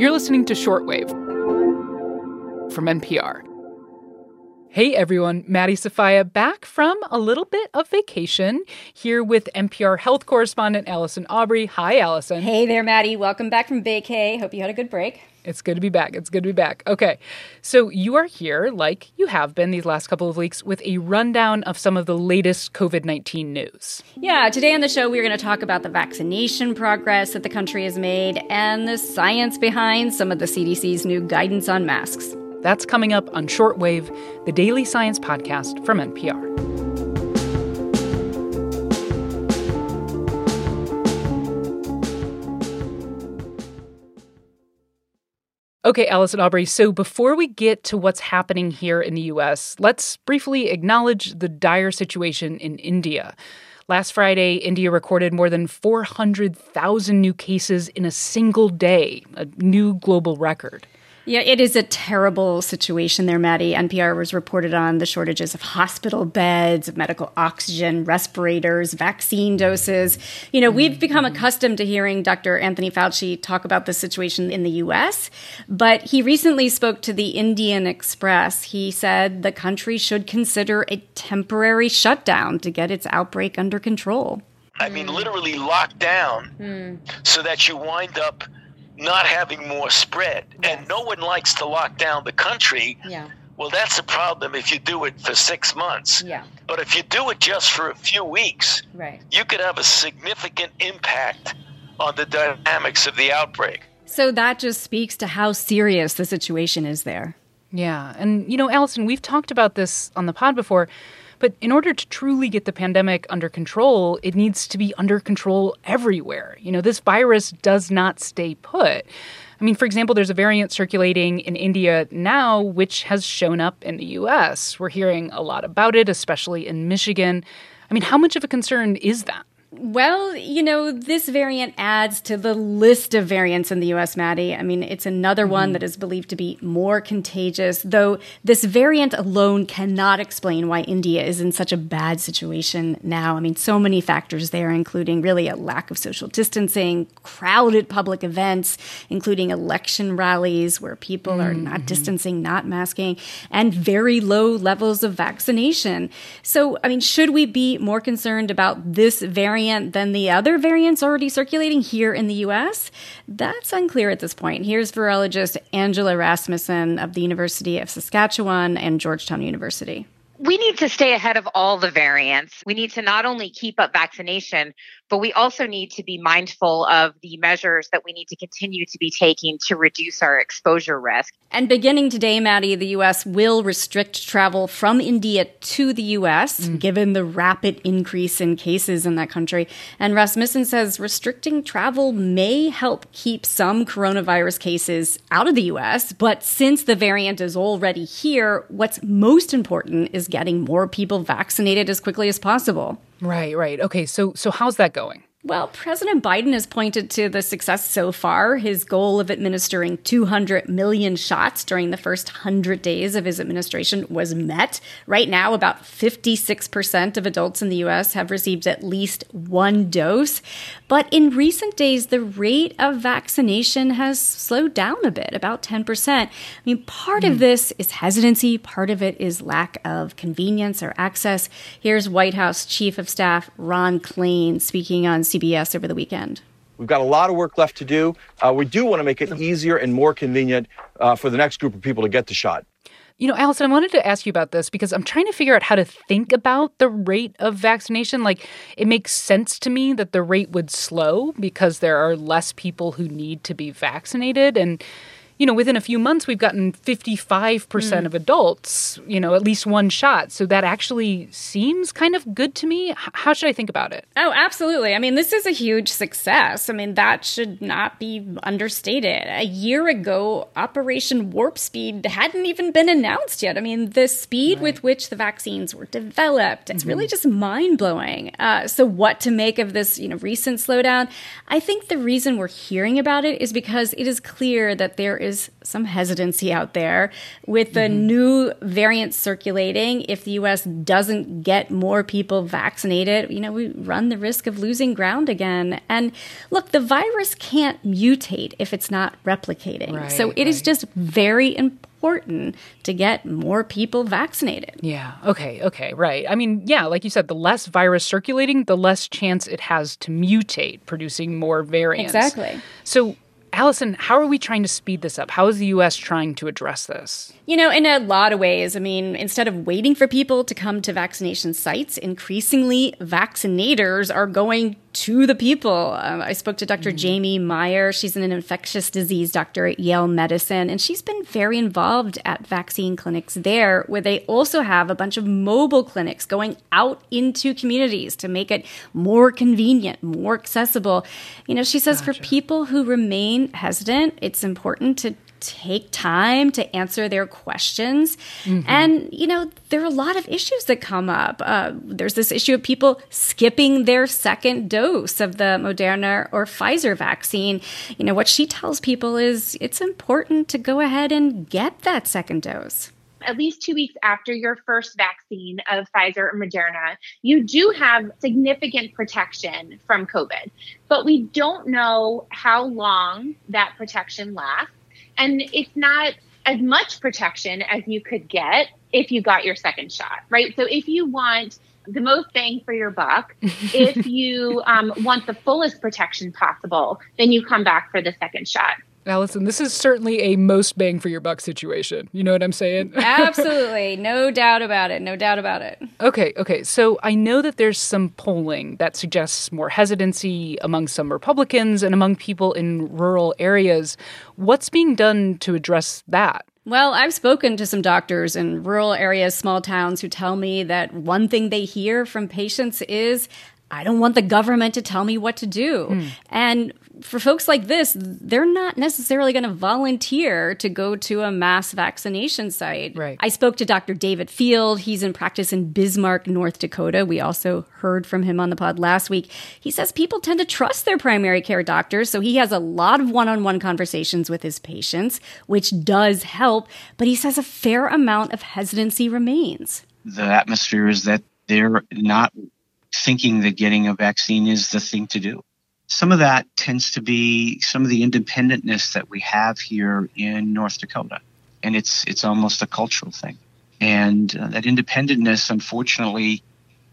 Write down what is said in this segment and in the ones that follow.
You're listening to Shortwave from NPR. Hey everyone, Maddie Sofia back from a little bit of vacation here with NPR health correspondent Allison Aubrey. Hi, Allison. Hey there, Maddie. Welcome back from vacay. Hope you had a good break. It's good to be back. It's good to be back. Okay. So you are here, like you have been these last couple of weeks, with a rundown of some of the latest COVID 19 news. Yeah. Today on the show, we're going to talk about the vaccination progress that the country has made and the science behind some of the CDC's new guidance on masks. That's coming up on Shortwave, the daily science podcast from NPR. Okay, Allison Aubrey. So before we get to what's happening here in the US, let's briefly acknowledge the dire situation in India. Last Friday, India recorded more than 400,000 new cases in a single day, a new global record. Yeah, it is a terrible situation there, Maddie. NPR was reported on the shortages of hospital beds, of medical oxygen, respirators, vaccine doses. You know, we've become accustomed to hearing Dr. Anthony Fauci talk about the situation in the U.S., but he recently spoke to the Indian Express. He said the country should consider a temporary shutdown to get its outbreak under control. I mean, literally locked down mm. so that you wind up – not having more spread. Yes. And no one likes to lock down the country. Yeah. Well, that's a problem if you do it for six months. Yeah. But if you do it just for a few weeks, right. you could have a significant impact on the dynamics of the outbreak. So that just speaks to how serious the situation is there. Yeah. And, you know, Allison, we've talked about this on the pod before. But in order to truly get the pandemic under control, it needs to be under control everywhere. You know, this virus does not stay put. I mean, for example, there's a variant circulating in India now, which has shown up in the US. We're hearing a lot about it, especially in Michigan. I mean, how much of a concern is that? Well, you know, this variant adds to the list of variants in the US, Maddie. I mean, it's another mm-hmm. one that is believed to be more contagious, though this variant alone cannot explain why India is in such a bad situation now. I mean, so many factors there, including really a lack of social distancing, crowded public events, including election rallies where people mm-hmm. are not distancing, not masking, and very low levels of vaccination. So, I mean, should we be more concerned about this variant? Variant than the other variants already circulating here in the US? That's unclear at this point. Here's virologist Angela Rasmussen of the University of Saskatchewan and Georgetown University we need to stay ahead of all the variants. We need to not only keep up vaccination, but we also need to be mindful of the measures that we need to continue to be taking to reduce our exposure risk. And beginning today, Maddie, the U.S. will restrict travel from India to the U.S., mm. given the rapid increase in cases in that country. And Rasmussen says restricting travel may help keep some coronavirus cases out of the U.S., but since the variant is already here, what's most important is getting more people vaccinated as quickly as possible. Right, right. Okay, so so how's that going? Well, President Biden has pointed to the success so far. His goal of administering 200 million shots during the first 100 days of his administration was met. Right now, about 56% of adults in the U.S. have received at least one dose. But in recent days, the rate of vaccination has slowed down a bit, about 10%. I mean, part mm. of hmm. this is hesitancy, part of it is lack of convenience or access. Here's White House Chief of Staff Ron Klain speaking on CBS over the weekend. We've got a lot of work left to do. Uh, we do want to make it easier and more convenient uh, for the next group of people to get the shot. You know, Allison, I wanted to ask you about this because I'm trying to figure out how to think about the rate of vaccination. Like, it makes sense to me that the rate would slow because there are less people who need to be vaccinated. And you know, within a few months, we've gotten 55% mm. of adults, you know, at least one shot. So that actually seems kind of good to me. How should I think about it? Oh, absolutely. I mean, this is a huge success. I mean, that should not be understated. A year ago, Operation Warp Speed hadn't even been announced yet. I mean, the speed right. with which the vaccines were developed, it's mm-hmm. really just mind blowing. Uh, so, what to make of this, you know, recent slowdown? I think the reason we're hearing about it is because it is clear that there is is some hesitancy out there with the mm-hmm. new variant circulating. If the US doesn't get more people vaccinated, you know, we run the risk of losing ground again. And look, the virus can't mutate if it's not replicating. Right, so it right. is just very important important to get more people vaccinated. Yeah. Okay. Okay. Right. I mean, yeah, like you said, the less virus circulating, the less chance it has to mutate, producing more variants. Exactly. So, Allison, how are we trying to speed this up? How is the US trying to address this? You know, in a lot of ways. I mean, instead of waiting for people to come to vaccination sites, increasingly vaccinators are going to the people. Um, I spoke to doctor mm-hmm. Jaimie Meyer. She's an infectious disease doctor at Yale Medicine, and she's been very involved at vaccine clinics there, where they also have a bunch of mobile clinics going out into communities to make it more convenient, more accessible. You know, she says gotcha. for people who remain hesitant, it's important to take time to answer their questions. Mm-hmm. And, you know, there are a lot of issues that come up. Uh, there's this issue of people skipping their second dose of the Moderna or Pfizer vaccine. You know, what she tells people is it's important to go ahead and get that second dose at least two weeks after your first vaccine of Pfizer or Moderna, you do have significant protection from COVID. But we don't know how long that protection lasts. And it's not as much protection as you could get if you got your second shot, right? So if you want the most bang for your buck, if you um, want the fullest protection possible, then you come back for the second shot. Allison, this is certainly a most bang for your buck situation. You know what I'm saying? Absolutely. No doubt about it. No doubt about it. Okay, okay. So I know that there's some polling that suggests more hesitancy among some Republicans and among people in rural areas. What's being done to address that? Well, I've spoken to some doctors in rural areas, small towns, who tell me that one thing they hear from patients is, I don't want the government to tell me what to do. Mm. And for folks like this, they're not necessarily going to volunteer to go to a mass vaccination site. Right. I spoke to Dr. David Field. He's in practice in Bismarck, North Dakota. We also heard from him on the pod last week. He says people tend to trust their primary care doctors, so he has a lot of one on one conversations with his patients, which does help, but he says a fair amount of hesitancy remains. The atmosphere is that they're not thinking that getting a vaccine is the thing to do some of that tends to be some of the independentness that we have here in North Dakota. And it's, it's almost a cultural thing. And uh, that independentness, unfortunately,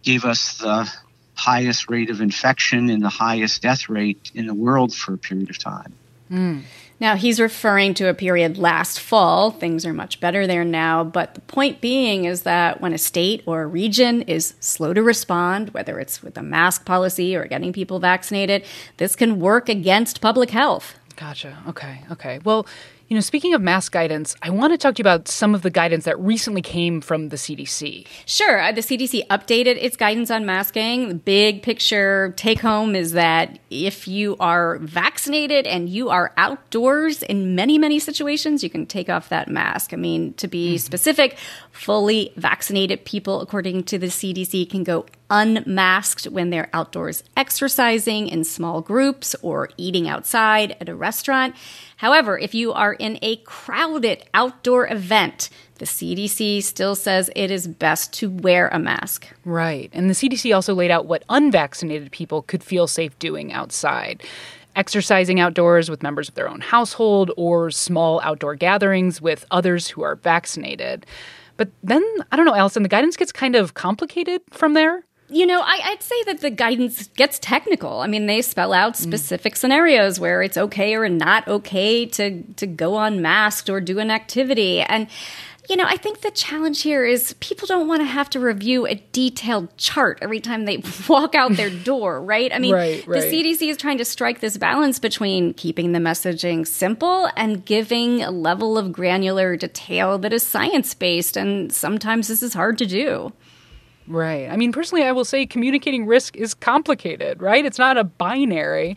gave us the highest rate of infection and the highest death rate in the world for a period of time. Mm. Now, he's referring to a period last fall. Things are much better there now. But the point being is that when a state or a region is slow to respond, whether it's with a mask policy or getting people vaccinated, this can work against public health. Gotcha. Okay. Okay. Well, you know, speaking of mask guidance, I want to talk to you about some of the guidance that recently came from the CDC. Sure. Uh, the CDC updated its guidance on masking. The big picture take home is that if you are vaccinated and you are outdoors in many, many situations, you can take off that mask. I mean, to be mm-hmm. specific, fully vaccinated people, according to the CDC, can go unmasked when they're outdoors exercising in small groups or eating outside at a restaurant. However, if you are in a crowded outdoor event, the CDC still says it is best to wear a mask. Right. And the CDC also laid out what unvaccinated people could feel safe doing outside exercising outdoors with members of their own household or small outdoor gatherings with others who are vaccinated. But then, I don't know, Allison, the guidance gets kind of complicated from there. You know, I, would say that the guidance gets technical. I mean, they spell out mm. specific mm. scenarios where it's okay or not okay to to go unmasked or do an activity. And you know, I think the challenge here is people don't want to have to review a detailed chart every time they walk out their door, right? I mean, right, right. the CDC is trying to strike this balance between keeping the messaging simple and giving a level of granular detail that is science based. And sometimes this is hard to do. Right. I mean, personally, I will say communicating risk is complicated, right? It's not a binary.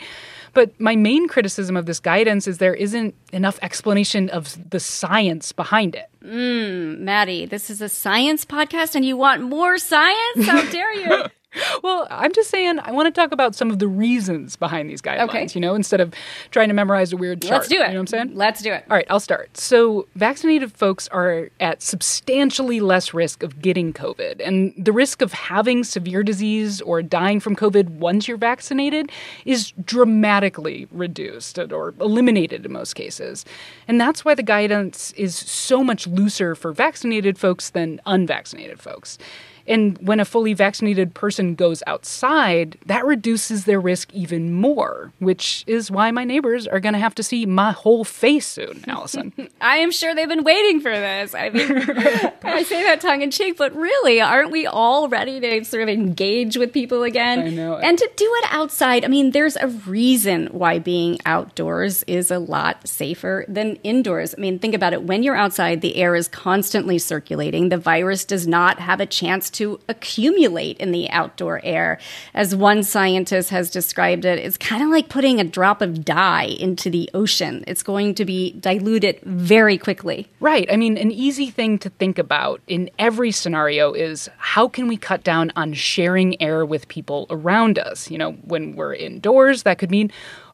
But my main criticism of this guidance is there isn't enough explanation of the science behind it. Mm, Maddie, this is a science podcast and you want more science? How dare you? well, I'm just saying I want to talk about some of the reasons behind these guidelines, Okay. you know, instead of trying to memorize a weird chart. Let's do it. You know what I'm saying? Let's do it. All right, I'll start. So, vaccinated folks are at substantially less risk of getting COVID, and the risk of having severe disease or dying from COVID once you're vaccinated is dramatically reduced or eliminated in most cases. And that's why the guidance is so much looser for vaccinated folks than unvaccinated folks. And when a fully vaccinated person goes outside, that reduces their risk even more, which is why my neighbors are going to have to see my whole face soon, Allison. I am sure they've been waiting for this. I mean, I say that tongue in cheek, but really, aren't we all ready to sort of engage with people again? I know. And to do it outside, I mean, there's a reason why being outdoors is a lot safer than indoors. I mean, think about it. When you're outside, the air is constantly circulating. The virus does not have a chance to accumulate in the outdoor air. As one scientist has described it, it's kind of like putting a drop of dye into the ocean. It's going to be diluted very quickly. Right. I mean, an easy thing to think about in every scenario is how can we cut down on sharing air with people around us? You know, when we're indoors, that could mean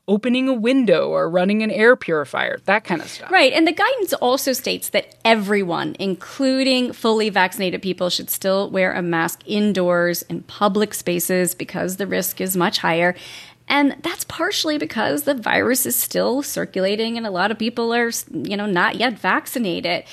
opening a window or running an air purifier, that kind of stuff. Right. And the guidance also states that everyone, including fully vaccinated people, should still wear a mask indoors in public spaces because the risk is much higher. And that's partially because the virus is still circulating and a lot of people are, you know, not yet vaccinated.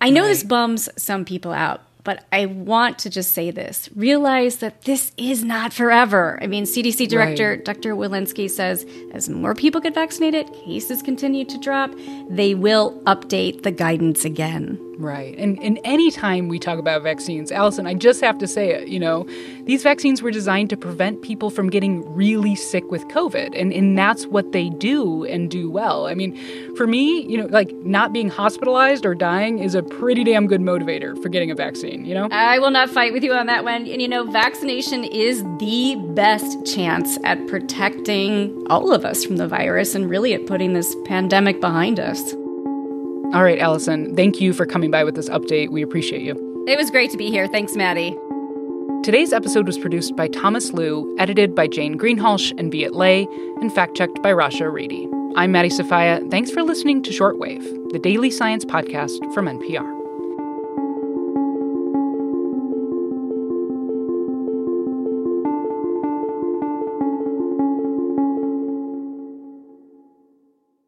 I know this bums some people out, but I want to just say this. Realize that this is not forever. I mean, CDC Director Right. Dr. Walensky says as more people get vaccinated, cases continue to drop, they will update the guidance again. Right. And, and anytime we talk about vaccines, Allison, I just have to say it, you know, these vaccines were designed to prevent people from getting really sick with COVID. And, and that's what they do and do well. I mean, for me, you know, like not being hospitalized or dying is a pretty damn good motivator for getting a vaccine, you know? I will not fight with you on that one. And you know, vaccination is the best chance at protecting all of us from the virus and really at putting this pandemic behind us. All right, Allison, thank you for coming by with this update. We appreciate you. It was great to be here. Thanks, Maddie. Today's episode was produced by Thomas Lu, edited by Jane Greenhalgh and Viet Le, and fact checked by Rasha Aridi. I'm Maddie Sofia. Thanks for listening to Shortwave, the daily science podcast from NPR.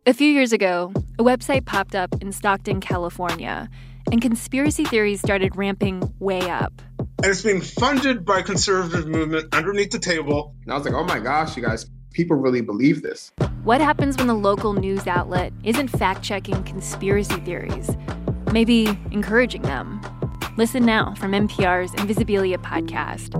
A few years ago, a website popped up in Stockton, California, and conspiracy theories started ramping way up. and it's being funded by conservative movement underneath the table. And I was like, oh my gosh, you guys, people really believe this. What happens when the local news outlet isn't fact checking conspiracy theories? Maybe encouraging them. Listen now from NPR's Invisibilia podcast.